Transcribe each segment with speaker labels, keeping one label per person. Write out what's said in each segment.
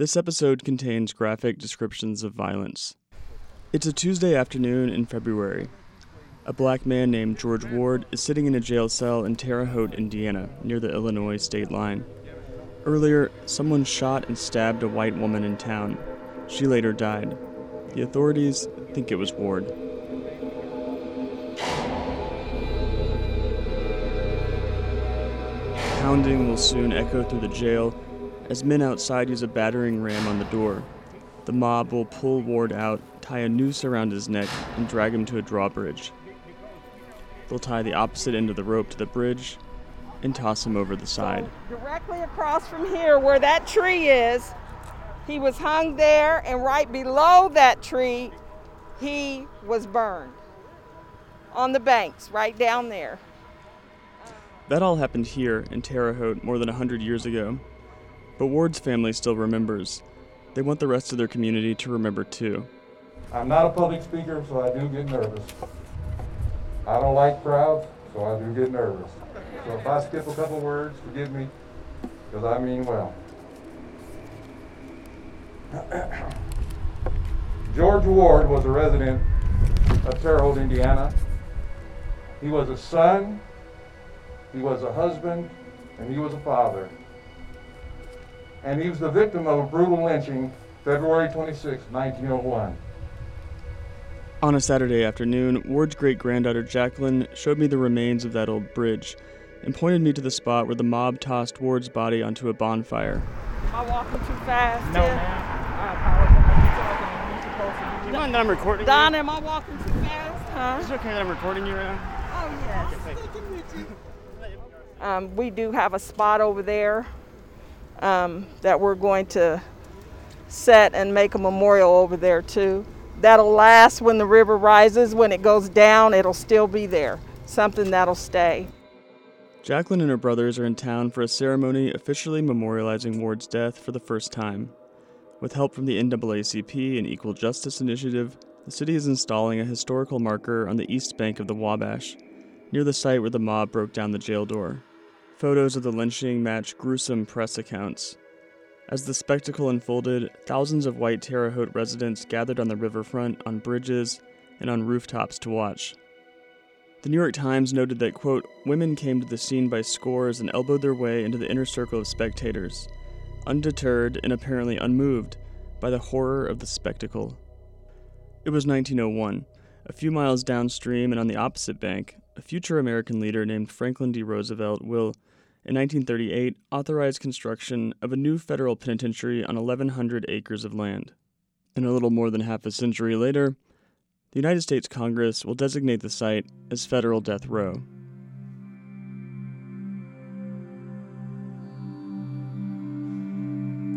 Speaker 1: This episode contains graphic descriptions of violence. It's a Tuesday afternoon in February. A black man named George Ward is sitting in a jail cell in Terre Haute, Indiana, near the Illinois state line. Earlier, someone shot and stabbed a white woman in town. She later died. The authorities think it was Ward. Pounding will soon echo through the jail as men outside use a battering ram on the door. The mob will pull Ward out, tie a noose around his neck, and drag him to a drawbridge. They'll tie the opposite end of the rope to the bridge and toss him over the side.
Speaker 2: Directly across from here, where that tree is, he was hung there, and right below that tree, he was burned on the banks, right down there.
Speaker 1: That all happened here in Terre Haute more than a hundred years ago. But Ward's family still remembers. They want the rest of their community to remember too.
Speaker 3: I'm not a public speaker, so I do get nervous. I don't like crowds, so I do get nervous. So if I skip a couple words, forgive me, because I mean well. George Ward was a resident of Terre Haute, Indiana. He was a son, he was a husband, and he was a father. And he was the victim of a brutal lynching February 26, 1901.
Speaker 1: On a Saturday afternoon, Ward's great granddaughter Jacqueline showed me the remains of that old bridge and pointed me to the spot where the mob tossed Ward's body onto a bonfire.
Speaker 2: Am I walking too fast?
Speaker 4: No,
Speaker 2: Tim?
Speaker 4: ma'am. I apologize. I'm supposed to be. You mind that I'm recording
Speaker 2: Don,
Speaker 4: you?
Speaker 2: am I walking too fast? Huh?
Speaker 4: Is it okay that I'm recording you right now?
Speaker 2: Oh, yes.
Speaker 4: Thank you.
Speaker 2: Um, we do have a spot over there um, that we're going to set and make a memorial over there too. That'll last when the river rises. When it goes down, it'll still be there. Something that'll stay.
Speaker 1: Jacqueline and her brothers are in town for a ceremony officially memorializing Ward's death for the first time. With help from the NAACP and Equal Justice Initiative, the city is installing a historical marker on the east bank of the Wabash, near the site where the mob broke down the jail door. Photos of the lynching match gruesome press accounts. As the spectacle unfolded, thousands of white Terre Haute residents gathered on the riverfront, on bridges, and on rooftops to watch. The New York Times noted that, quote, women came to the scene by scores and elbowed their way into the inner circle of spectators, undeterred and apparently unmoved by the horror of the spectacle. It was 1901. A few miles downstream and on the opposite bank, a future American leader named Franklin D. Roosevelt will, in 1938, authorized construction of a new federal penitentiary on 1,100 acres of land. And a little more than half a century later, the United States Congress will designate the site as federal death row.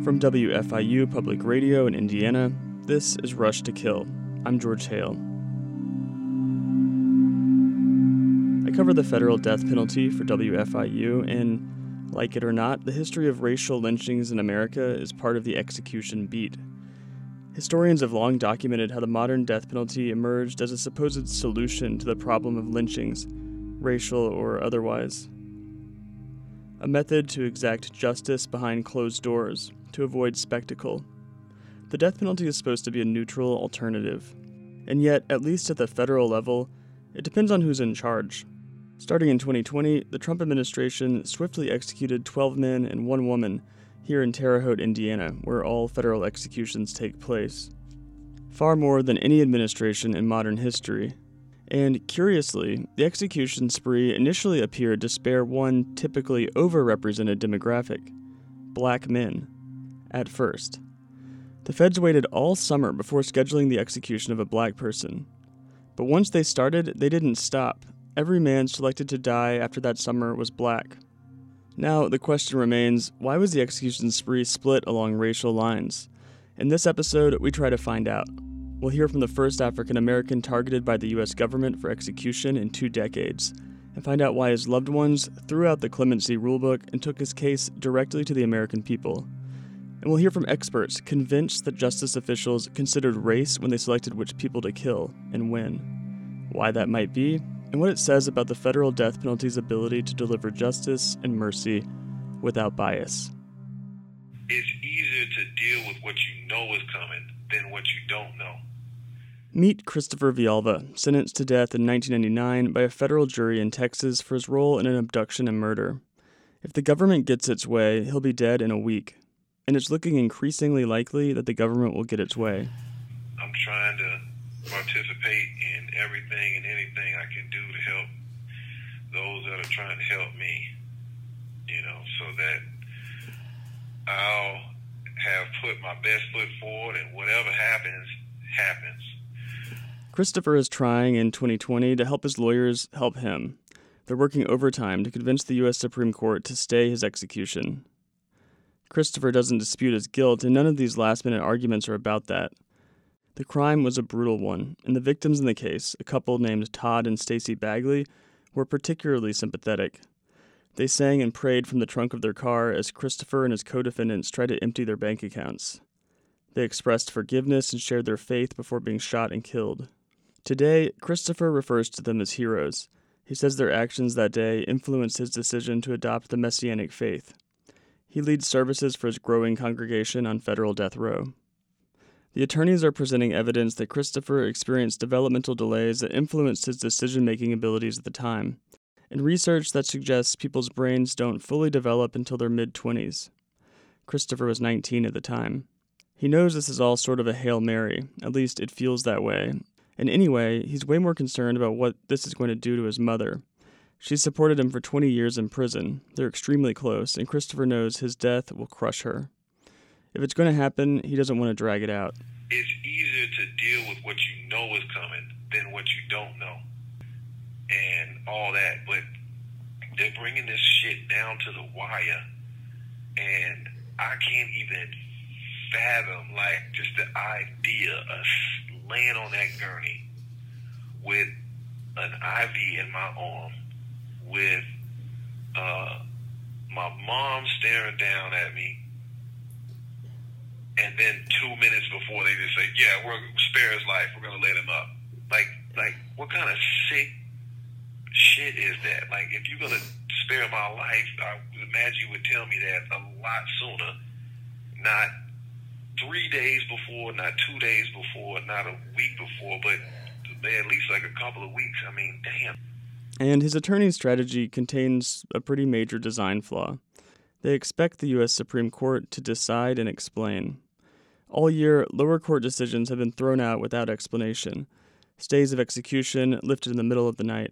Speaker 1: From WFIU Public Radio in Indiana, this is Rush to Kill. I'm George Hale. Cover the federal death penalty for WFIU, and like it or not, the history of racial lynchings in America is part of the execution beat. Historians have long documented how the modern death penalty emerged as a supposed solution to the problem of lynchings, racial or otherwise. A method to exact justice behind closed doors, to avoid spectacle. The death penalty is supposed to be a neutral alternative. And yet, at least at the federal level, it depends on who's in charge. Starting in 2020, the Trump administration swiftly executed 12 men and one woman here in Terre Haute, Indiana, where all federal executions take place. Far more than any administration in modern history. And curiously, the execution spree initially appeared to spare one typically overrepresented demographic black men. At first. The feds waited all summer before scheduling the execution of a black person. But once they started, they didn't stop. Every man selected to die after that summer was black. Now, the question remains why was the execution spree split along racial lines? In this episode, we try to find out. We'll hear from the first African American targeted by the U.S. government for execution in two decades, and find out why his loved ones threw out the clemency rulebook and took his case directly to the American people. And we'll hear from experts convinced that justice officials considered race when they selected which people to kill and when. Why that might be, and what it says about the federal death penalty's ability to deliver justice and mercy without bias.
Speaker 5: It's easier to deal with what you know is coming than what you don't know.
Speaker 1: Meet Christopher Vialva, sentenced to death in 1999 by a federal jury in Texas for his role in an abduction and murder. If the government gets its way, he'll be dead in a week, and it's looking increasingly likely that the government will get its way.
Speaker 5: I'm trying to participate in everything and anything I can do to help those that are trying to help me, you know, so that I'll have put my best foot forward and whatever happens, happens.
Speaker 1: Christopher is trying in 2020 to help his lawyers help him. They're working overtime to convince the U.S. Supreme Court to stay his execution. Christopher doesn't dispute his guilt, and none of these last minute arguments are about that. The crime was a brutal one, and the victims in the case, a couple named Todd and Stacy Bagley, were particularly sympathetic. They sang and prayed from the trunk of their car as Christopher and his co defendants tried to empty their bank accounts. They expressed forgiveness and shared their faith before being shot and killed. Today, Christopher refers to them as heroes. He says their actions that day influenced his decision to adopt the Messianic faith. He leads services for his growing congregation on federal death row. The attorneys are presenting evidence that Christopher experienced developmental delays that influenced his decision making abilities at the time, and research that suggests people's brains don't fully develop until their mid 20s. Christopher was 19 at the time. He knows this is all sort of a Hail Mary, at least it feels that way, and anyway, he's way more concerned about what this is going to do to his mother. She supported him for 20 years in prison. They're extremely close, and Christopher knows his death will crush her. If it's going to happen, he doesn't want to drag it out.
Speaker 5: It's easier to deal with what you know is coming than what you don't know and all that. But they're bringing this shit down to the wire, and I can't even fathom, like, just the idea of laying on that gurney with an IV in my arm, with uh, my mom staring down at me, and then two minutes before they just say, "Yeah, we're spare his life. We're gonna let him up." Like, like, what kind of sick shit is that? Like, if you're gonna spare my life, I would imagine you would tell me that a lot sooner, not three days before, not two days before, not a week before, but at least like a couple of weeks. I mean, damn.
Speaker 1: And his attorney's strategy contains a pretty major design flaw. They expect the U.S. Supreme Court to decide and explain. All year, lower court decisions have been thrown out without explanation, stays of execution lifted in the middle of the night.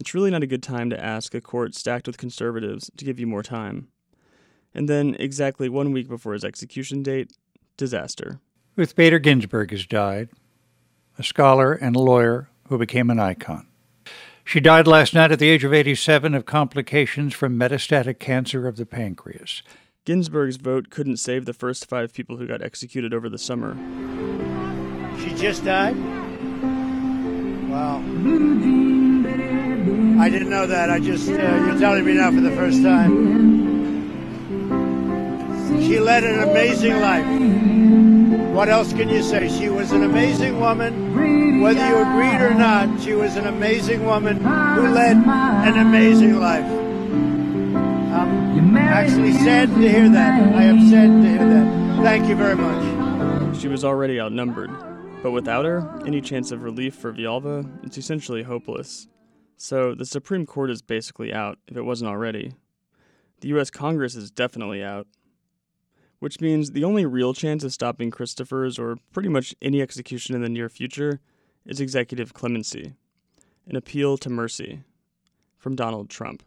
Speaker 1: It's really not a good time to ask a court stacked with conservatives to give you more time. And then, exactly one week before his execution date, disaster.
Speaker 6: Ruth Bader Ginsburg has died, a scholar and a lawyer who became an icon. She died last night at the age of 87 of complications from metastatic cancer of the pancreas.
Speaker 1: Ginsburg's vote couldn't save the first five people who got executed over the summer.
Speaker 7: She just died? Wow. I didn't know that. I just, uh, you're telling me now for the first time. She led an amazing life. What else can you say? She was an amazing woman. Whether you agreed or not, she was an amazing woman who led an amazing life. Actually sad to hear that. I am sad to hear that. Thank you very much.
Speaker 1: She was already outnumbered, but without her, any chance of relief for Vialva is essentially hopeless. So the Supreme Court is basically out, if it wasn't already. The US Congress is definitely out, which means the only real chance of stopping Christopher's or pretty much any execution in the near future is executive clemency, an appeal to mercy from Donald Trump.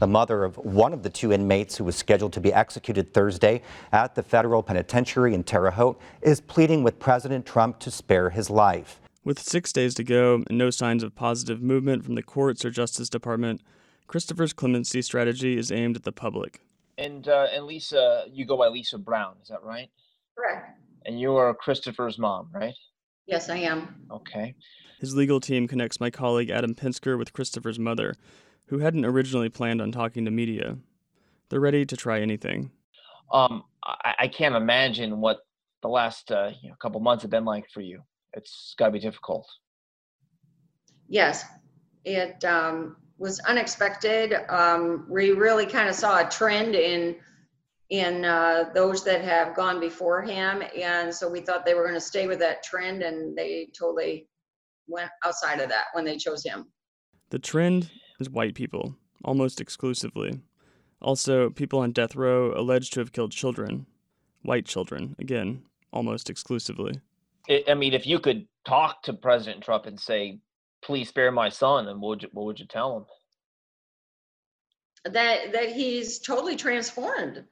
Speaker 8: The mother of one of the two inmates who was scheduled to be executed Thursday at the federal penitentiary in Terre Haute is pleading with President Trump to spare his life.
Speaker 1: With six days to go and no signs of positive movement from the courts or Justice Department, Christopher's clemency strategy is aimed at the public.
Speaker 9: And uh, and Lisa, you go by Lisa Brown, is that right?
Speaker 10: Correct.
Speaker 9: And you are Christopher's mom, right?
Speaker 10: Yes, I am.
Speaker 9: Okay.
Speaker 1: His legal team connects my colleague Adam Pinsker with Christopher's mother, who hadn't originally planned on talking to media. They're ready to try anything.
Speaker 9: Um, I, I can't imagine what the last uh, you know, couple months have been like for you. It's got to be difficult.
Speaker 10: Yes, it um, was unexpected. Um, we really kind of saw a trend in in uh, those that have gone before him, and so we thought they were going to stay with that trend, and they totally
Speaker 11: went outside of that when they chose him.
Speaker 1: The trend is white people, almost exclusively. Also, people on death row alleged to have killed children. White children, again, almost exclusively.
Speaker 9: I mean, if you could talk to President Trump and say, please spare my son, and what would you, what would you tell him?
Speaker 11: That, that he's totally transformed.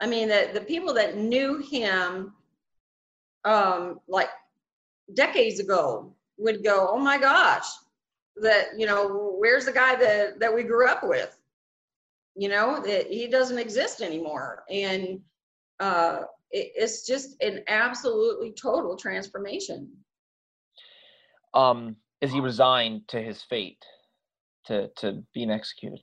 Speaker 11: I mean, that the people that knew him um, like decades ago would go, oh my gosh, that, you know, where's the guy that, that we grew up with? You know, that he doesn't exist anymore. And uh, it, it's just an absolutely total transformation.
Speaker 9: Um, is he resigned to his fate, to, to being executed?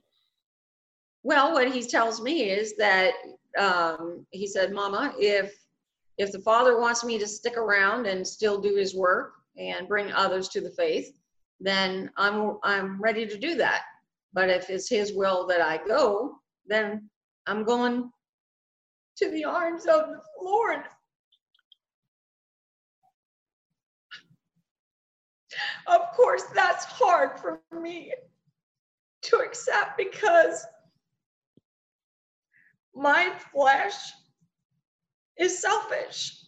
Speaker 11: Well, what he tells me is that um, he said, Mama, if if the Father wants me to stick around and still do His work and bring others to the faith, then I'm I'm ready to do that. But if it's His will that I go, then I'm going to the arms of the Lord. Of course, that's hard for me to accept because my flesh is selfish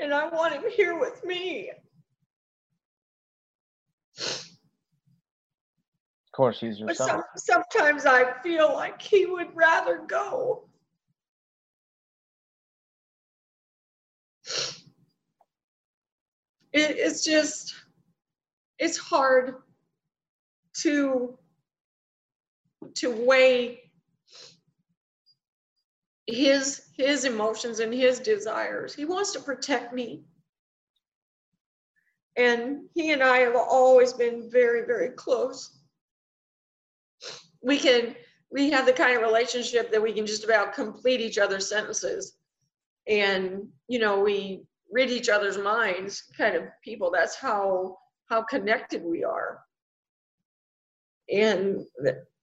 Speaker 11: and I want him here with me.
Speaker 9: Course, he's your
Speaker 11: But
Speaker 9: son.
Speaker 11: some, sometimes I feel like he would rather go. It, it's just, it's hard to to weigh his his emotions and his desires. He wants to protect me. And he and I have always been very, very close. We can we have the kind of relationship that we can just about complete each other's sentences. And you know, we read each other's minds kind of people. That's how how connected we are. And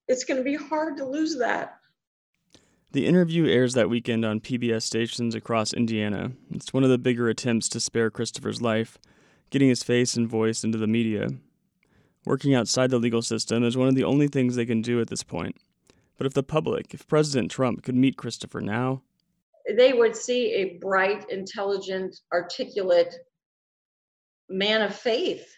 Speaker 11: it's going to be hard to lose that.
Speaker 1: The interview airs that weekend on PBS stations across Indiana. It's one of the bigger attempts to spare Christopher's life, getting his face and voice into the media. Working outside the legal system is one of the only things they can do at this point. But if the public, if President Trump could meet Christopher now,
Speaker 11: they would see a bright, intelligent, articulate man of faith.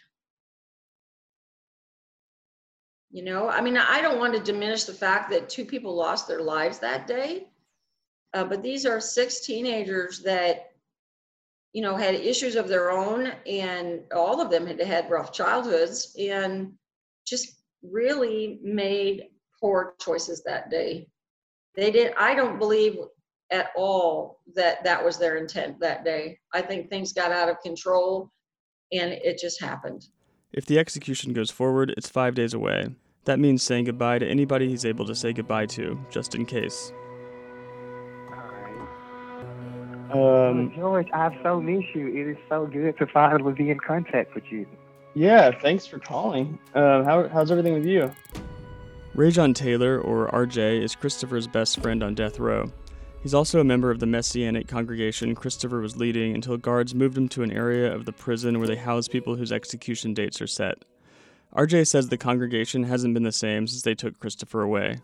Speaker 11: You know, I mean, I don't want to diminish the fact that two people lost their lives that day, uh, but these are six teenagers that, you know, had issues of their own, and all of them had had rough childhoods and just really made poor choices that day. They did, I don't believe at all that that was their intent that day. I think things got out of control and it just happened.
Speaker 1: If the execution goes forward, it's five days away. That means saying goodbye to anybody he's able to say goodbye to, just in case.
Speaker 12: Um, George, I've so miss you. It is so good to finally be in contact with you.
Speaker 4: Yeah, thanks for calling. Uh, how, how's everything with you?
Speaker 1: Rejon Taylor, or RJ, is Christopher's best friend on death row. He's also a member of the Messianic congregation Christopher was leading until guards moved him to an area of the prison where they house people whose execution dates are set. RJ says the congregation hasn't been the same since they took Christopher away.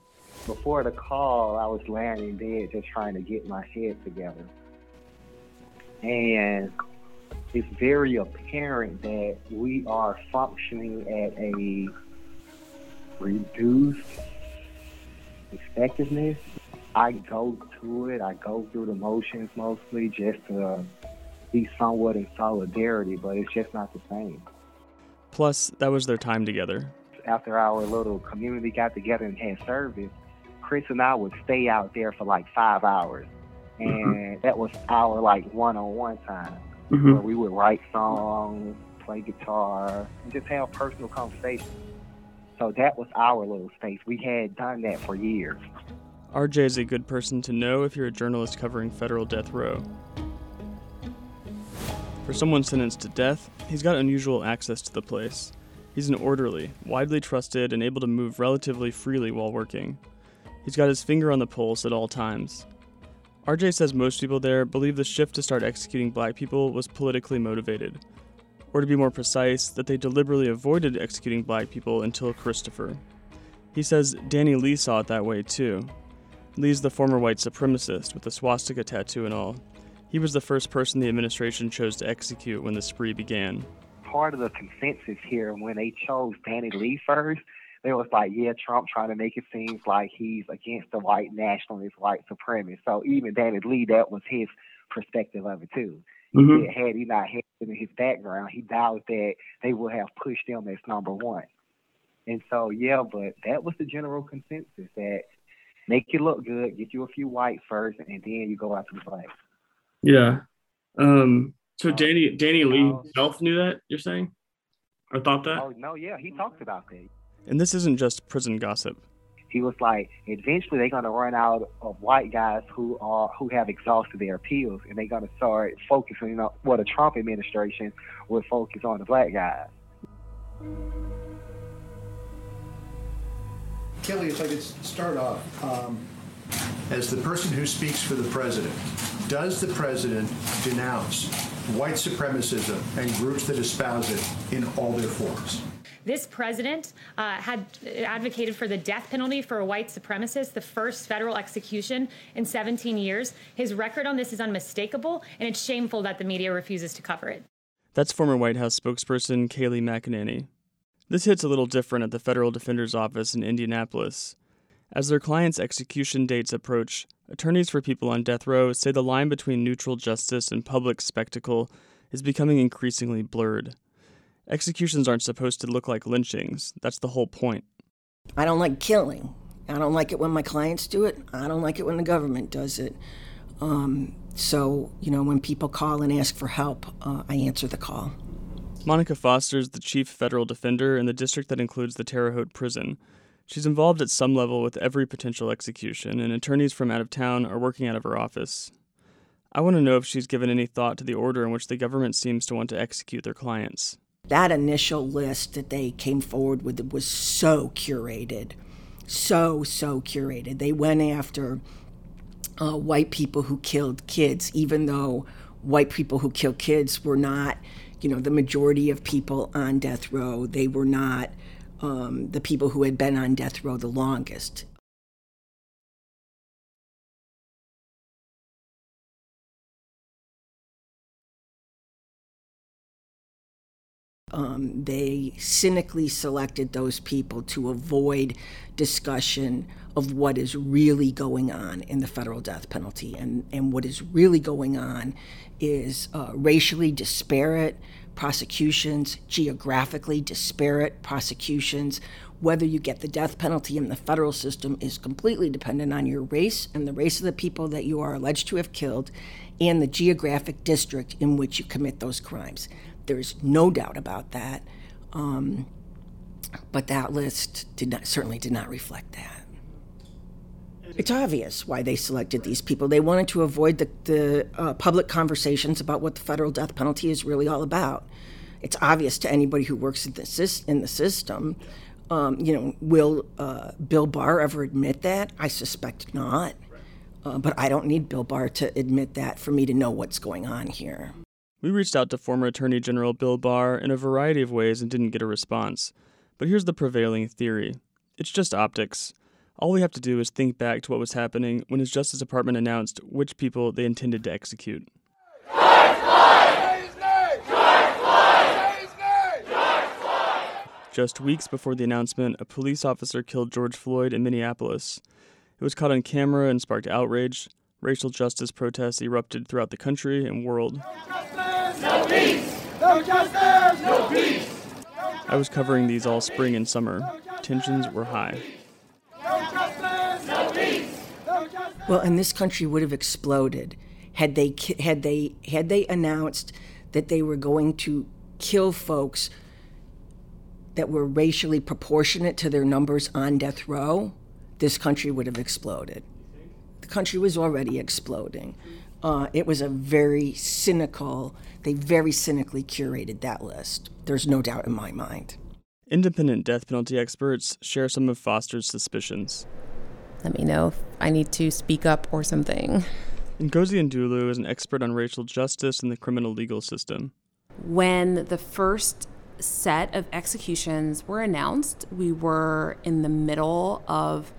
Speaker 12: Before the call, I was laying in bed just trying to get my head together. And it's very apparent that we are functioning at a reduced effectiveness. I go to it, I go through the motions mostly just to be somewhat in solidarity, but it's just not the same.
Speaker 1: Plus, that was their time together.
Speaker 12: After our little community got together and had service, Chris and I would stay out there for like five hours. And mm-hmm. that was our like one on one time mm-hmm. where we would write songs, play guitar, and just have personal conversations. So that was our little space. We had done that for years.
Speaker 1: RJ is a good person to know if you're a journalist covering federal death row. For someone sentenced to death, he's got unusual access to the place. He's an orderly, widely trusted, and able to move relatively freely while working. He's got his finger on the pulse at all times. RJ says most people there believe the shift to start executing black people was politically motivated. Or to be more precise, that they deliberately avoided executing black people until Christopher. He says Danny Lee saw it that way too. Lee's the former white supremacist with the swastika tattoo and all. He was the first person the administration chose to execute when the spree began.
Speaker 12: Part of the consensus here when they chose Danny Lee first, they was like, yeah, Trump trying to make it seem like he's against the white nationalist, white supremacist. So even Danny Lee, that was his perspective of it too.
Speaker 13: Mhm.
Speaker 12: Yeah, had he not had in his background, he doubted that they would have pushed him as number one. And so, yeah, but that was the general consensus that make you look good, get you a few white first, and then you go out to the black.
Speaker 13: Yeah. Um. So Danny Danny Lee himself knew that. You're saying, or thought that?
Speaker 12: Oh no, yeah, he talked about that.
Speaker 1: And this isn't just prison gossip.
Speaker 12: He was like, eventually they're gonna run out of white guys who are who have exhausted their appeals, and they're gonna start focusing on well, the Trump administration will focus on the black guys.
Speaker 14: Kelly, if I could start off, um, as the person who speaks for the president, does the president denounce white supremacism and groups that espouse it in all their forms?
Speaker 15: This president uh, had advocated for the death penalty for a white supremacist, the first federal execution in 17 years. His record on this is unmistakable, and it's shameful that the media refuses to cover it.
Speaker 1: That's former White House spokesperson Kayleigh McEnany. This hits a little different at the federal defender's office in Indianapolis. As their clients' execution dates approach, attorneys for people on death row say the line between neutral justice and public spectacle is becoming increasingly blurred. Executions aren't supposed to look like lynchings, that's the whole point.
Speaker 16: I don't like killing. I don't like it when my clients do it. I don't like it when the government does it. Um, so, you know, when people call and ask for help, uh, I answer the call.
Speaker 1: Monica Foster is the chief federal defender in the district that includes the Terre Haute prison. She's involved at some level with every potential execution, and attorneys from out of town are working out of her office. I want to know if she's given any thought to the order in which the government seems to want to execute their clients.
Speaker 16: That initial list that they came forward with was so curated. So, so curated. They went after uh, white people who killed kids, even though white people who kill kids were not, you know, the majority of people on death row. They were not um, the people who had been on death row the longest. Um, they cynically selected those people to avoid discussion of what is really going on in the federal death penalty. And, and what is really going on is uh, racially disparate prosecutions, geographically disparate prosecutions. Whether you get the death penalty in the federal system is completely dependent on your race and the race of the people that you are alleged to have killed and the geographic district in which you commit those crimes. There's no doubt about that. Um, but that list did not, certainly did not reflect that. It's obvious why they selected these people. They wanted to avoid the, the uh, public conversations about what the federal death penalty is really all about. It's obvious to anybody who works in the, in the system. Um, you know, will uh, Bill Barr ever admit that? I suspect not. Uh, but I don't need Bill Barr to admit that for me to know what's going on here.
Speaker 1: We reached out to former Attorney General Bill Barr in a variety of ways and didn't get a response. But here's the prevailing theory it's just optics. All we have to do is think back to what was happening when his Justice Department announced which people they intended to execute. Just weeks before the announcement, a police officer killed George Floyd in Minneapolis. It was caught on camera and sparked outrage. Racial justice protests erupted throughout the country and world.
Speaker 4: No peace! No justice! No peace!
Speaker 1: I was covering these all spring and summer. Tensions were high.
Speaker 4: No peace! No justice!
Speaker 16: Well, and this country would have exploded had they had they had they announced that they were going to kill folks that were racially proportionate to their numbers on death row. This country would have exploded. The country was already exploding. Uh, it was a very cynical. They very cynically curated that list. There's no doubt in my mind.
Speaker 1: Independent death penalty experts share some of Foster's suspicions.
Speaker 17: Let me know if I need to speak up or something.
Speaker 1: Ngozi Ndulue is an expert on racial justice in the criminal legal system.
Speaker 17: when the first set of executions were announced, we were in the middle of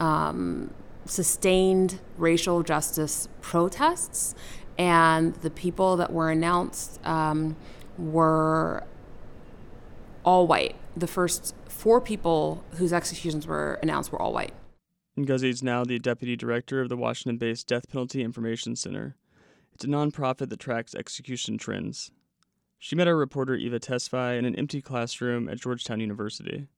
Speaker 17: um, sustained racial justice protests, and the people that were announced um, were all white. The first four people whose executions were announced were all white.
Speaker 1: Ngozi is now the deputy director of the Washington based Death Penalty Information Center. It's a nonprofit that tracks execution trends. She met our reporter Eva Tesfaye in an empty classroom at Georgetown University.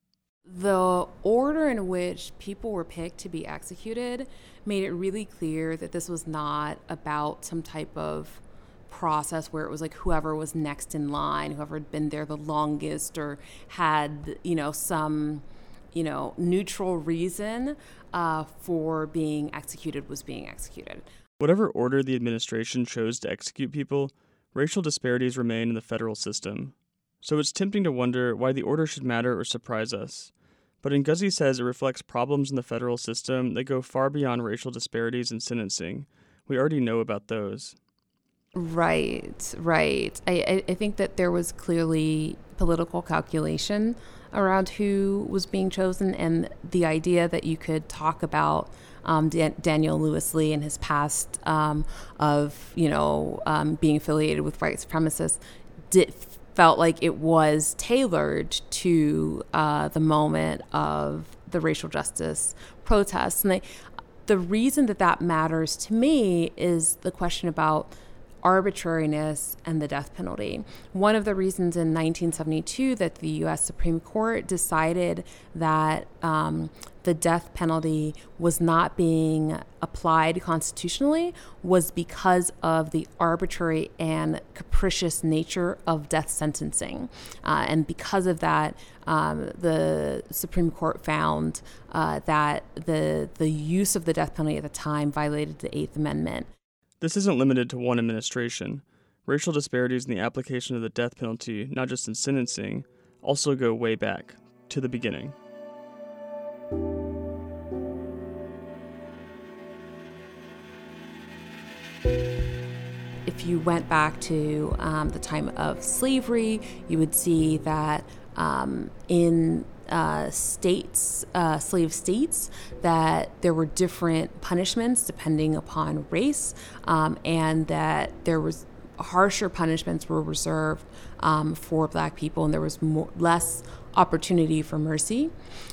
Speaker 17: The order in which people were picked to be executed made it really clear that this was not about some type of process where it was like whoever was next in line, whoever had been there the longest or had, you know, some, you know, neutral reason uh, for being executed was being executed.
Speaker 1: Whatever order the administration chose to execute people, racial disparities remain in the federal system. So it's tempting to wonder why the order should matter or surprise us. But Ngozi says it reflects problems in the federal system that go far beyond racial disparities in sentencing. We already know about those.
Speaker 17: Right, right. I, I think that there was clearly political calculation around who was being chosen, and the idea that you could talk about um, Dan- Daniel Lewis Lee and his past um, of you know um, being affiliated with white supremacists did felt like it was tailored to uh, the moment of the racial justice protests, and they, the reason that that matters to me is the question about arbitrariness and the death penalty. One of the reasons in 1972 that the U.S. Supreme Court decided that um, the death penalty was not being applied constitutionally was because of the arbitrary and capricious nature of death sentencing. Uh, and because of that, um, the Supreme Court found uh, that the, the use of the death penalty at the time violated the Eighth Amendment.
Speaker 1: This isn't limited to one administration. Racial disparities in the application of the death penalty, not just in sentencing, also go way back to the beginning.
Speaker 17: If you went back to um, the time of slavery, you would see that um, in uh, states, uh, slave states, that there were different punishments depending upon race, um, and that there was harsher punishments were reserved um, for black people, and there was more, less opportunity for mercy.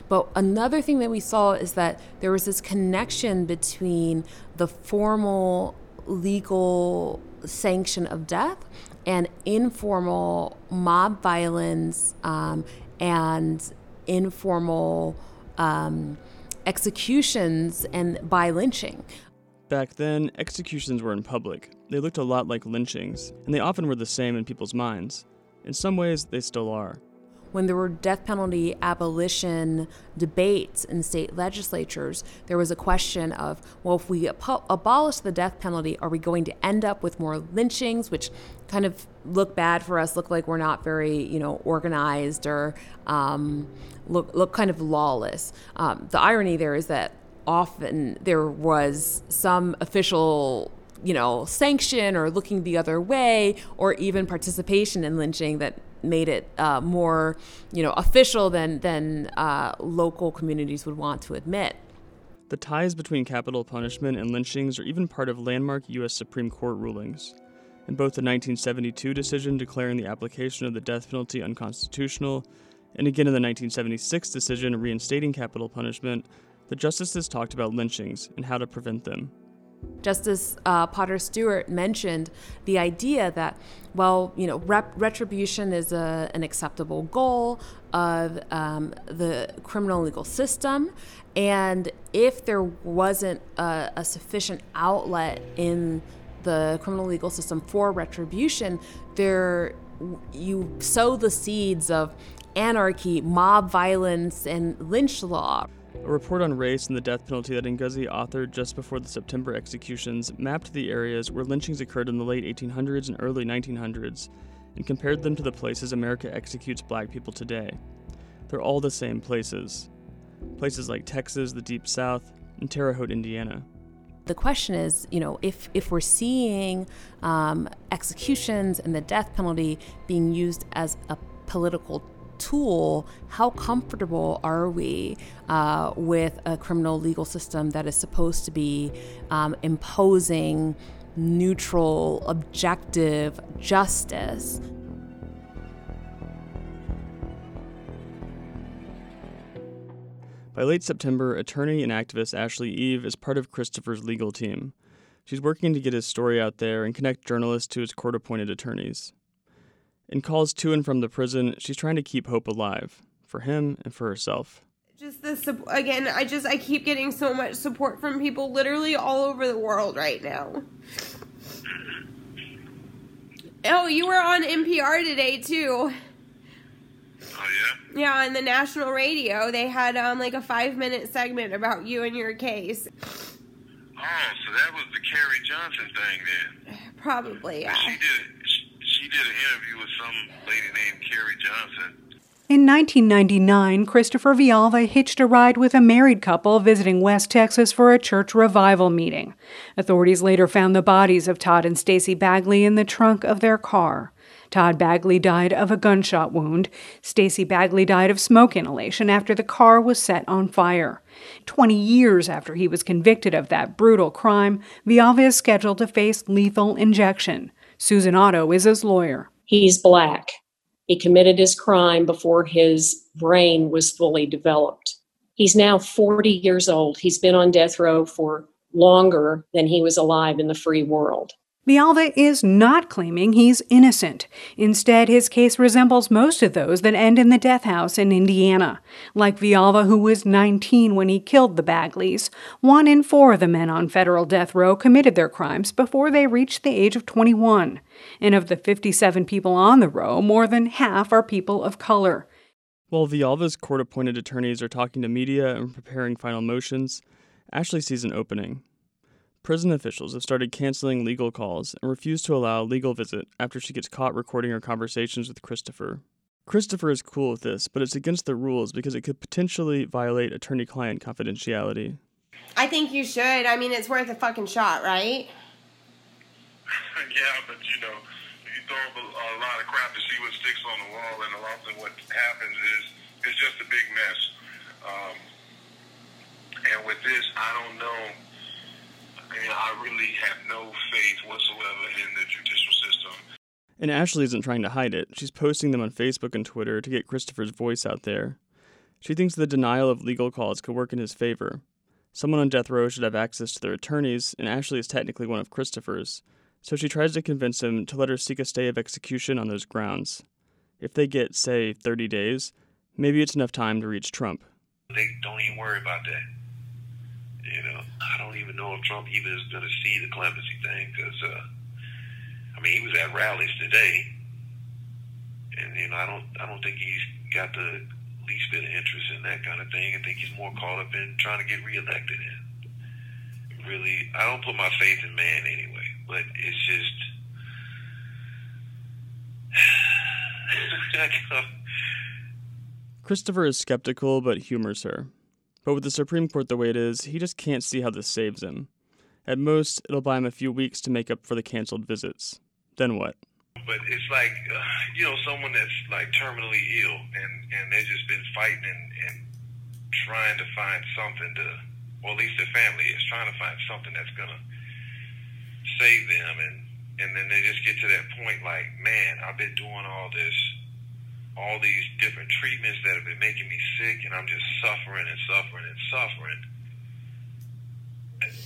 Speaker 17: But another thing that we saw is that there was this connection between the formal legal sanction of death and informal mob violence um, and informal um, executions and by lynching.
Speaker 1: Back then, executions were in public. They looked a lot like lynchings, and they often were the same in people's minds. In some ways, they still are
Speaker 17: when there were death penalty abolition debates in state legislatures, there was a question of, well, if we abo- abolish the death penalty, are we going to end up with more lynchings, which kind of look bad for us, look like we're not very, you know, organized or um, look look kind of lawless. Um, the irony there is that often there was some official you know, sanction or looking the other way, or even participation in lynching that made it uh, more, you know, official than than uh, local communities would want to admit.
Speaker 1: The ties between capital punishment and lynchings are even part of landmark U.S. Supreme Court rulings. In both the 1972 decision declaring the application of the death penalty unconstitutional, and again in the 1976 decision reinstating capital punishment, the justices talked about lynchings and how to prevent them.
Speaker 17: Justice uh, Potter Stewart mentioned the idea that, well, you know, rep- retribution is a, an acceptable goal of um, the criminal legal system. And if there wasn't a, a sufficient outlet in the criminal legal system for retribution, there you sow the seeds of anarchy, mob violence, and lynch law.
Speaker 1: A report on race and the death penalty that Ngozi authored just before the September executions mapped the areas where lynchings occurred in the late 1800s and early 1900s and compared them to the places America executes black people today. They're all the same places. Places like Texas, the Deep South, and Terre Haute, Indiana.
Speaker 17: the question is, you know, if if we're seeing um, executions and the death penalty being used as a political tool, how comfortable are we uh, with a criminal legal system that is supposed to be um, imposing neutral, objective justice?
Speaker 1: By late September, attorney and activist Ashley Eve is part of Christopher's legal team. She's working to get his story out there and connect journalists to his court appointed attorneys. In calls to and from the prison, she's trying to keep hope alive for him and for herself.
Speaker 18: Just this again, I just I keep getting so much support from people literally all over the world right now. Oh, you were on NPR today too.
Speaker 5: Oh yeah.
Speaker 18: Yeah, on the national radio, they had um like a five minute segment about you and your case.
Speaker 5: Oh, so that was the Carrie Johnson thing then.
Speaker 18: Probably, yeah.
Speaker 5: She did. She did an interview with some lady named Carrie Johnson.
Speaker 19: In 1999, Christopher Vialva hitched a ride with a married couple visiting West Texas for a church revival meeting. Authorities later found the bodies of Todd and Stacy Bagley in the trunk of their car. Todd Bagley died of a gunshot wound. Stacy Bagley died of smoke inhalation after the car was set on fire. Twenty years after he was convicted of that brutal crime, Vialva is scheduled to face lethal injection. Susan Otto is his lawyer.
Speaker 20: He's black. He committed his crime before his brain was fully developed. He's now 40 years old. He's been on death row for longer than he was alive in the free world.
Speaker 19: Vialva is not claiming he's innocent. Instead, his case resembles most of those that end in the death house in Indiana. Like Vialva, who was 19 when he killed the Bagleys, one in four of the men on federal death row committed their crimes before they reached the age of 21. And of the 57 people on the row, more than half are people of color.
Speaker 1: While Vialva's court appointed attorneys are talking to media and preparing final motions, Ashley sees an opening. Prison officials have started canceling legal calls and refuse to allow a legal visit after she gets caught recording her conversations with Christopher. Christopher is cool with this, but it's against the rules because it could potentially violate attorney client confidentiality.
Speaker 18: I think you should. I mean, it's worth a fucking shot, right?
Speaker 5: yeah, but you know, you throw a, a lot of crap to see what sticks on the wall, and often what happens is it's just a big mess. Um, and with this, I don't know and I really have no faith whatsoever in the judicial system.
Speaker 1: And Ashley isn't trying to hide it. She's posting them on Facebook and Twitter to get Christopher's voice out there. She thinks the denial of legal calls could work in his favor. Someone on death row should have access to their attorneys, and Ashley is technically one of Christopher's, so she tries to convince him to let her seek a stay of execution on those grounds. If they get, say, 30 days, maybe it's enough time to reach Trump.
Speaker 5: They don't even worry about that. You know, I don't even know if Trump even is going to see the clemency thing because, uh, I mean, he was at rallies today, and you know, I don't, I don't think he's got the least bit of interest in that kind of thing. I think he's more caught up in trying to get reelected. And really, I don't put my faith in man anyway, but it's just.
Speaker 1: Christopher is skeptical but humors her. But with the Supreme Court the way it is, he just can't see how this saves him. At most, it'll buy him a few weeks to make up for the canceled visits. Then what?
Speaker 5: But it's like, uh, you know, someone that's like terminally ill and, and they've just been fighting and, and trying to find something to, or at least their family is trying to find something that's going to save them. And, and then they just get to that point like, man, I've been doing all this all these different treatments that have been making me sick, and I'm just suffering and suffering and suffering.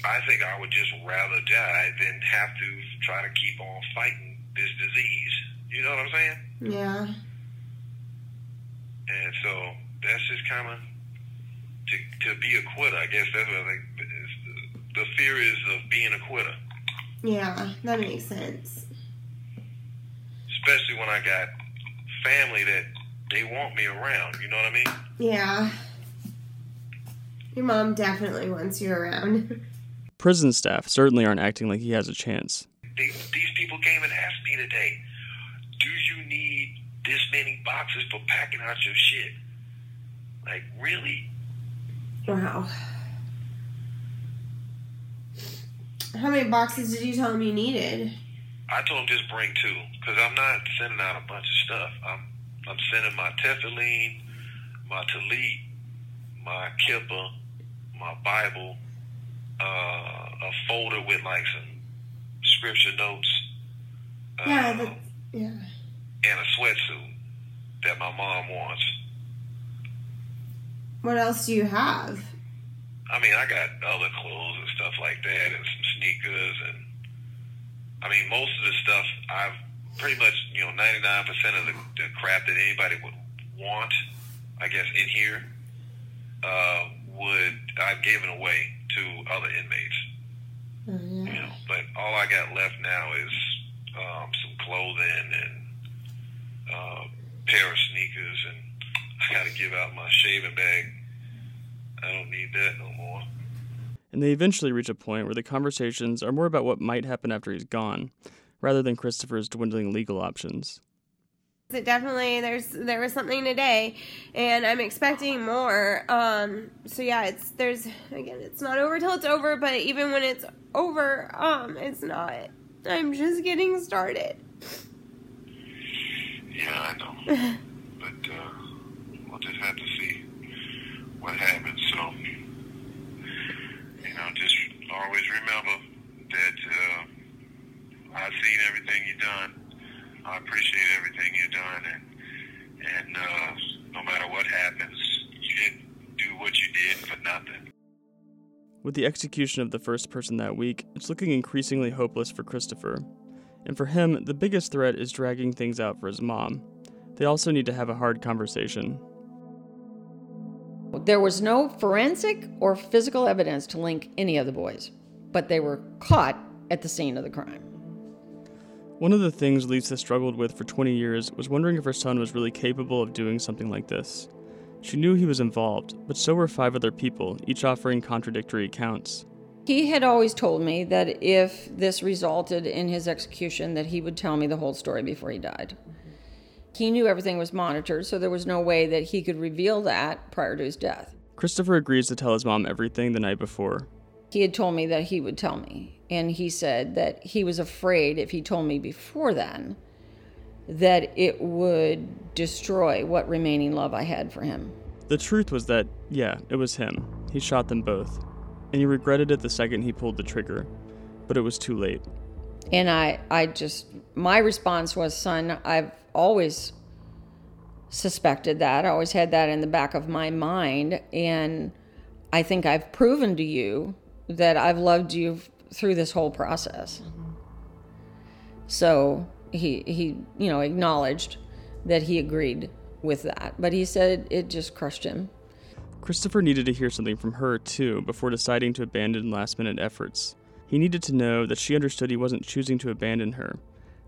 Speaker 5: I think I would just rather die than have to try to keep on fighting this disease. You know what I'm saying?
Speaker 18: Yeah.
Speaker 5: And so that's just kind of to to be a quitter. I guess that's what I think. The fear is of being a quitter.
Speaker 18: Yeah, that makes sense.
Speaker 5: Especially when I got family that they want me around. You know what I mean?
Speaker 18: Yeah. Your mom definitely wants you around.
Speaker 1: Prison staff certainly aren't acting like he has a chance.
Speaker 5: They, these people came and asked me today, do you need this many boxes for packing out your shit? Like, really?
Speaker 18: Wow. How many boxes did you tell him you needed?
Speaker 5: I told him just bring two because I'm not sending out a bunch of stuff. I'm I'm sending my tefillin, my talit, my kippah, my Bible, uh, a folder with like some scripture notes, uh,
Speaker 18: Yeah, but, yeah.
Speaker 5: and a sweatsuit that my mom wants.
Speaker 18: What else do you have?
Speaker 5: I mean, I got other clothes and stuff like that, and some sneakers, and I mean, most of the stuff I've pretty much, you know, 99% of the, the crap that anybody would want, I guess, in here, uh, would I've given away to other inmates.
Speaker 18: Oh,
Speaker 5: You know, but all I got left now is um, some clothing and uh, pair of sneakers, and I got to give out my shaving bag. I don't need that no more.
Speaker 1: And they eventually reach a point where the conversations are more about what might happen after he's gone, rather than Christopher's dwindling legal options.
Speaker 18: It definitely there's there was something today, and I'm expecting more. Um, so yeah, it's there's again, it's not over till it's over. But even when it's over, um, it's not. I'm just getting started.
Speaker 5: Yeah, I know. but uh, we'll just have to see what happens. So, you know, just always remember that uh, I've seen everything you've done. I appreciate everything you've done, and and uh, no matter what happens, you didn't do what you did for nothing.
Speaker 1: With the execution of the first person that week, it's looking increasingly hopeless for Christopher. And for him, the biggest threat is dragging things out for his mom. They also need to have a hard conversation.
Speaker 11: There was no forensic or physical evidence to link any of the boys, but they were caught at the scene of the crime.
Speaker 1: One of the things Lisa struggled with for 20 years was wondering if her son was really capable of doing something like this. She knew he was involved, but so were five other people, each offering contradictory accounts.
Speaker 11: He had always told me that if this resulted in his execution that he would tell me the whole story before he died. He knew everything was monitored, so there was no way that he could reveal that prior to his death.
Speaker 1: Christopher agrees to tell his mom everything the night before.
Speaker 11: He had told me that he would tell me, and he said that he was afraid if he told me before then that it would destroy what remaining love I had for him.
Speaker 1: The truth was that, yeah, it was him. He shot them both. And he regretted it the second he pulled the trigger. But it was too late.
Speaker 11: And I, I just, my response was, son, I've always suspected that. I always had that in the back of my mind. And I think I've proven to you that I've loved you through this whole process. So he, he, you know, acknowledged that he agreed with that. But he said it just crushed him.
Speaker 1: Christopher needed to hear something from her, too, before deciding to abandon last minute efforts. He needed to know that she understood he wasn't choosing to abandon her,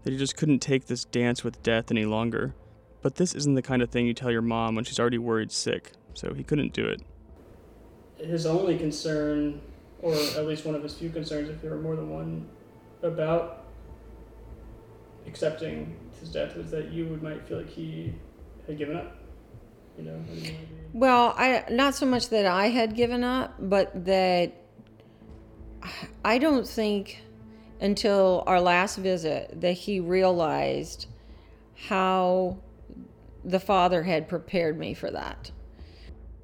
Speaker 1: that he just couldn't take this dance with death any longer. But this isn't the kind of thing you tell your mom when she's already worried sick, so he couldn't do it.
Speaker 4: His only concern, or at least one of his few concerns, if there were more than one, about accepting his death was that you would might feel like he had given up. You know.
Speaker 11: Well, I not so much that I had given up, but that I don't think until our last visit that he realized how the father had prepared me for that.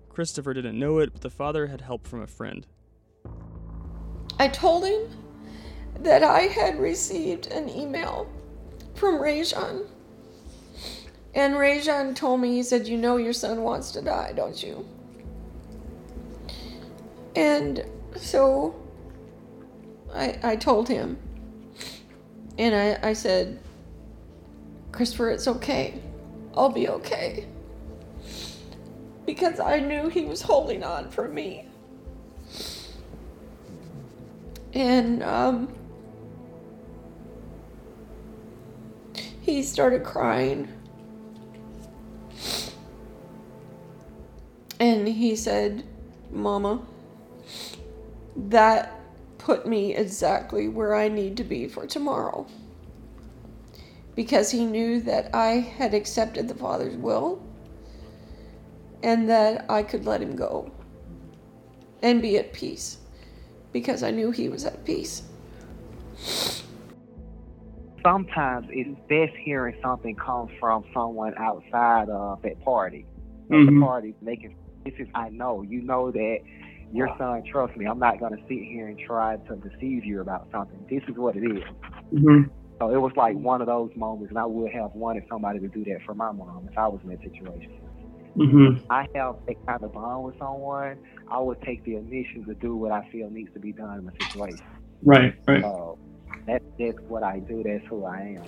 Speaker 1: Christopher didn't know it, but the father had help from a friend.
Speaker 20: I told him that I had received an email from Rejon. And Rejon told me, he said, You know your son wants to die, don't you? And so I, I told him. And I, I said, Christopher, it's okay. I'll be okay. Because I knew he was holding on for me. And um, he started crying. And he said, Mama, that put me exactly where I need to be for tomorrow. Because he knew that I had accepted the Father's will and that I could let him go and be at peace because I knew he was at peace.
Speaker 12: Sometimes it's best hearing something come from someone outside of that party. So
Speaker 21: Mhm.
Speaker 12: The party, they can. This is I know. You know that your son trust me. I'm not gonna sit here and try to deceive you about something. This is what it is.
Speaker 21: Mhm.
Speaker 12: So it was like one of those moments, and I would have wanted somebody to do that for my mom if I was in that situation.
Speaker 21: Mhm.
Speaker 12: I have that kind of bond with someone, I would take the initiative to do what I feel needs to be done in the situation.
Speaker 21: Right. Right.
Speaker 12: So that's that's what I do. That's who I am.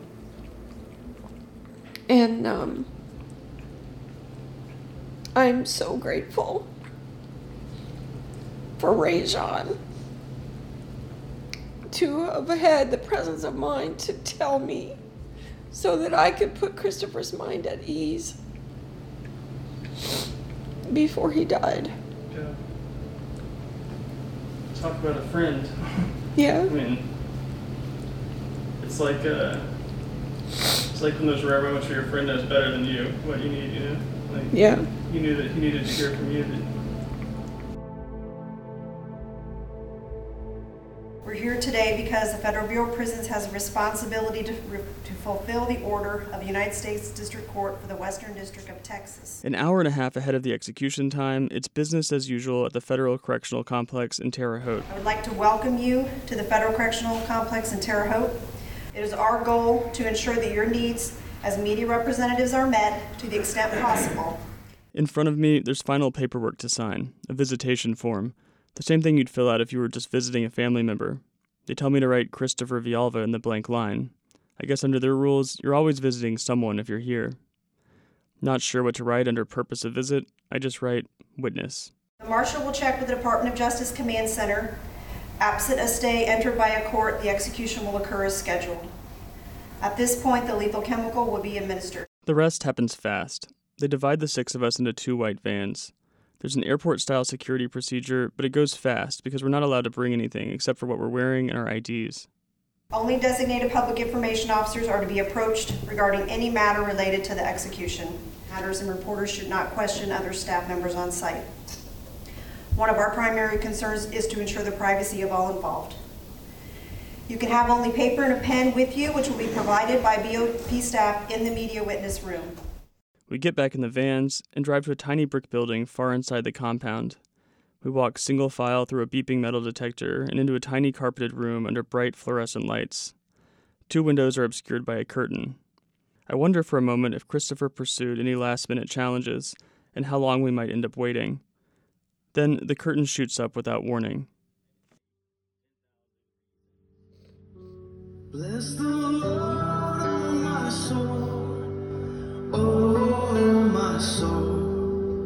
Speaker 20: And um, I'm so grateful for Rejon to have had the presence of mind to tell me so that I could put Christopher's mind at ease before he died.
Speaker 4: Yeah. Talk about a friend.
Speaker 20: Yeah.
Speaker 4: I mean, it's like uh, it's like when those rare moments where your friend knows better than you what you need. You know, like
Speaker 20: Yeah.
Speaker 4: you knew that he needed to hear from you. That
Speaker 22: We're here today because the Federal Bureau of Prisons has a responsibility to, to fulfill the order of the United States District Court for the Western District of Texas.
Speaker 1: An hour and a half ahead of the execution time, it's business as usual at the Federal Correctional Complex in Terre Haute.
Speaker 22: I would like to welcome you to the Federal Correctional Complex in Terre Haute. It is our goal to ensure that your needs as media representatives are met to the extent possible.
Speaker 1: In front of me, there's final paperwork to sign, a visitation form, the same thing you'd fill out if you were just visiting a family member. They tell me to write Christopher Vialva in the blank line. I guess under their rules, you're always visiting someone if you're here. Not sure what to write under purpose of visit, I just write witness.
Speaker 22: The marshal will check with the Department of Justice Command Center. Absent a stay entered by a court, the execution will occur as scheduled. At this point, the lethal chemical will be administered.
Speaker 1: The rest happens fast. They divide the six of us into two white vans. There's an airport style security procedure, but it goes fast because we're not allowed to bring anything except for what we're wearing and our IDs.
Speaker 22: Only designated public information officers are to be approached regarding any matter related to the execution. Matters and reporters should not question other staff members on site. One of our primary concerns is to ensure the privacy of all involved. You can have only paper and a pen with you, which will be provided by BOP staff in the media witness room.
Speaker 1: We get back in the vans and drive to a tiny brick building far inside the compound. We walk single file through a beeping metal detector and into a tiny carpeted room under bright fluorescent lights. Two windows are obscured by a curtain. I wonder for a moment if Christopher pursued any last minute challenges and how long we might end up waiting. Then the curtain shoots up without warning.
Speaker 23: Bless the Lord, my soul, oh my soul,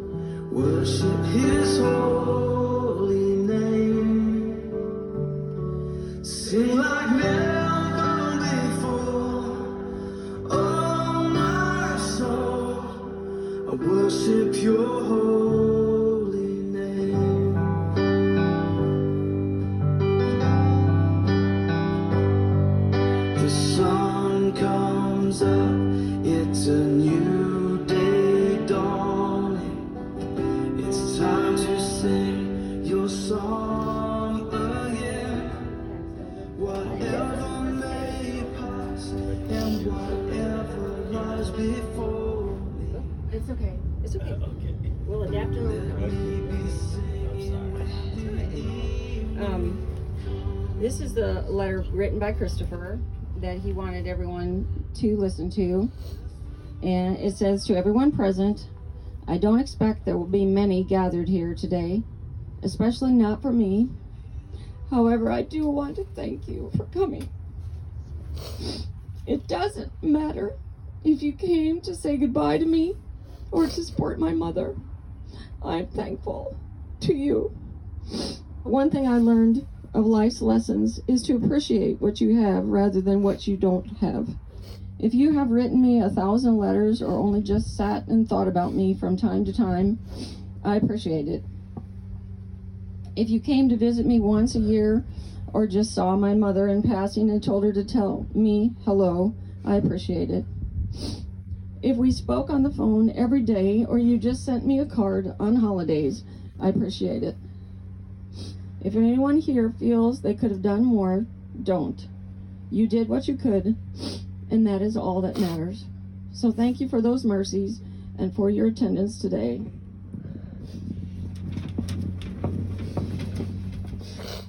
Speaker 23: worship His holy name. Sing like never before, oh my soul, I worship Your holy It's
Speaker 11: okay. It's okay. We'll adapt and Um, this is the letter written by Christopher that he wanted everyone to listen to. And it says to everyone present, I don't expect there will be many gathered here today, especially not for me. However, I do want to thank you for coming. It doesn't matter if you came to say goodbye to me or to support my mother. I'm thankful to you. One thing I learned of life's lessons is to appreciate what you have rather than what you don't have. If you have written me a thousand letters or only just sat and thought about me from time to time, I appreciate it. If you came to visit me once a year or just saw my mother in passing and told her to tell me hello, I appreciate it. If we spoke on the phone every day or you just sent me a card on holidays, I appreciate it. If anyone here feels they could have done more, don't. You did what you could, and that is all that matters. So thank you for those mercies and for your attendance today.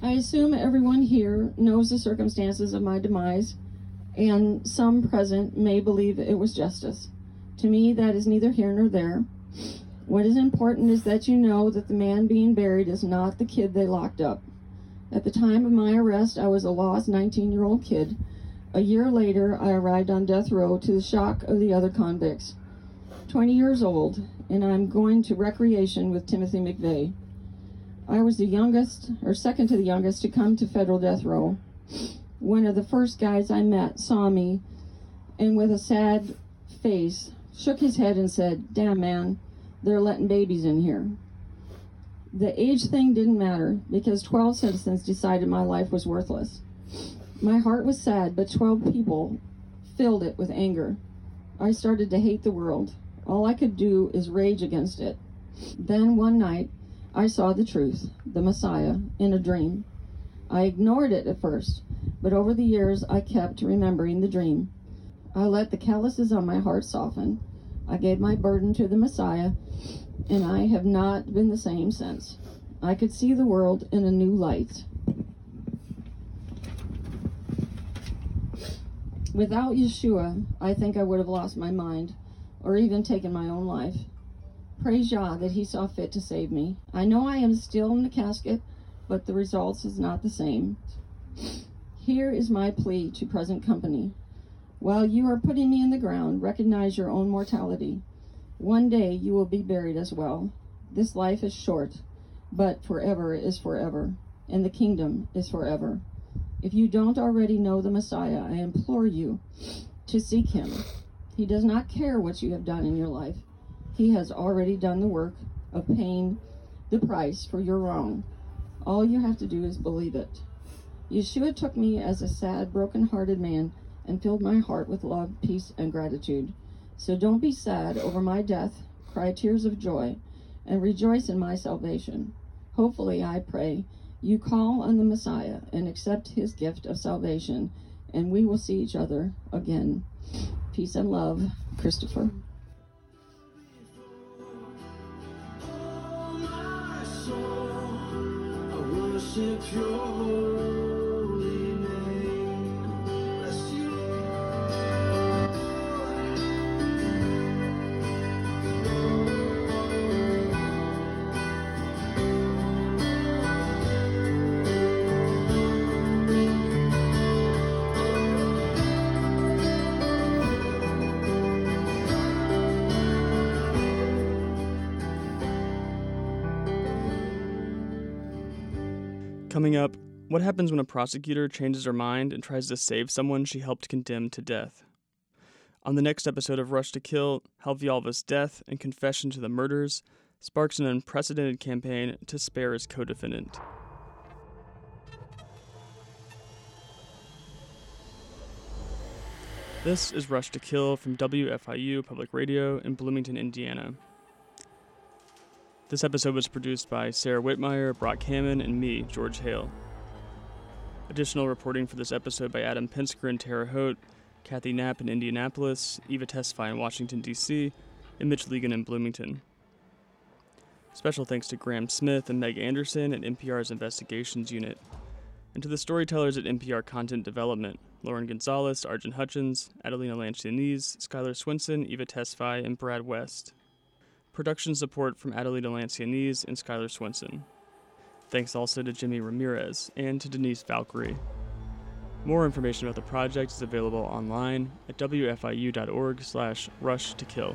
Speaker 11: I assume everyone here knows the circumstances of my demise, and some present may believe it was justice. To me, that is neither here nor there. What is important is that you know that the man being buried is not the kid they locked up. At the time of my arrest, I was a lost 19 year old kid. A year later, I arrived on death row to the shock of the other convicts. 20 years old, and I'm going to recreation with Timothy McVeigh. I was the youngest, or second to the youngest, to come to federal death row. One of the first guys I met saw me and, with a sad face, shook his head and said, Damn, man, they're letting babies in here. The age thing didn't matter because 12 citizens decided my life was worthless. My heart was sad, but 12 people filled it with anger. I started to hate the world. All I could do is rage against it. Then one night, I saw the truth, the Messiah, in a dream. I ignored it at first, but over the years I kept remembering the dream. I let the calluses on my heart soften. I gave my burden to the Messiah, and I have not been the same since. I could see the world in a new light. Without Yeshua, I think I would have lost my mind or even taken my own life. Praise Yah that He saw fit to save me. I know I am still in the casket, but the results is not the same. Here is my plea to present company. While you are putting me in the ground, recognize your own mortality. One day you will be buried as well. This life is short, but forever is forever, and the kingdom is forever. If you don't already know the Messiah, I implore you to seek him. He does not care what you have done in your life. He has already done the work of paying the price for your wrong. All you have to do is believe it. Yeshua took me as a sad, broken-hearted man and filled my heart with love, peace, and gratitude. So don't be sad over my death, cry tears of joy, and rejoice in my salvation. Hopefully, I pray, you call on the Messiah and accept his gift of salvation, and we will see each other again. Peace and love, Christopher.
Speaker 23: worship your
Speaker 1: Coming up, what happens when a prosecutor changes her mind and tries to save someone she helped condemn to death? On the next episode of Rush to Kill, how Vialva's death and confession to the murders sparks an unprecedented campaign to spare his co defendant. This is Rush to Kill from WFIU Public Radio in Bloomington, Indiana. This episode was produced by Sarah Whitmire, Brock Hammond, and me, George Hale. Additional reporting for this episode by Adam Pinsker in Terre Haute, Kathy Knapp in Indianapolis, Eva Tesfaye in Washington, D.C., and Mitch Legan in Bloomington. Special thanks to Graham Smith and Meg Anderson at NPR's Investigations Unit, and to the storytellers at NPR Content Development Lauren Gonzalez, Arjun Hutchins, Adelina Lancianese, Skylar Swinson, Eva Tesfaye, and Brad West. Production support from Adelina Lancianese and Skylar Swinson. Thanks also to Jimmy Ramirez and to Denise Valkyrie. More information about the project is available online at wfiu.org slash rush to kill.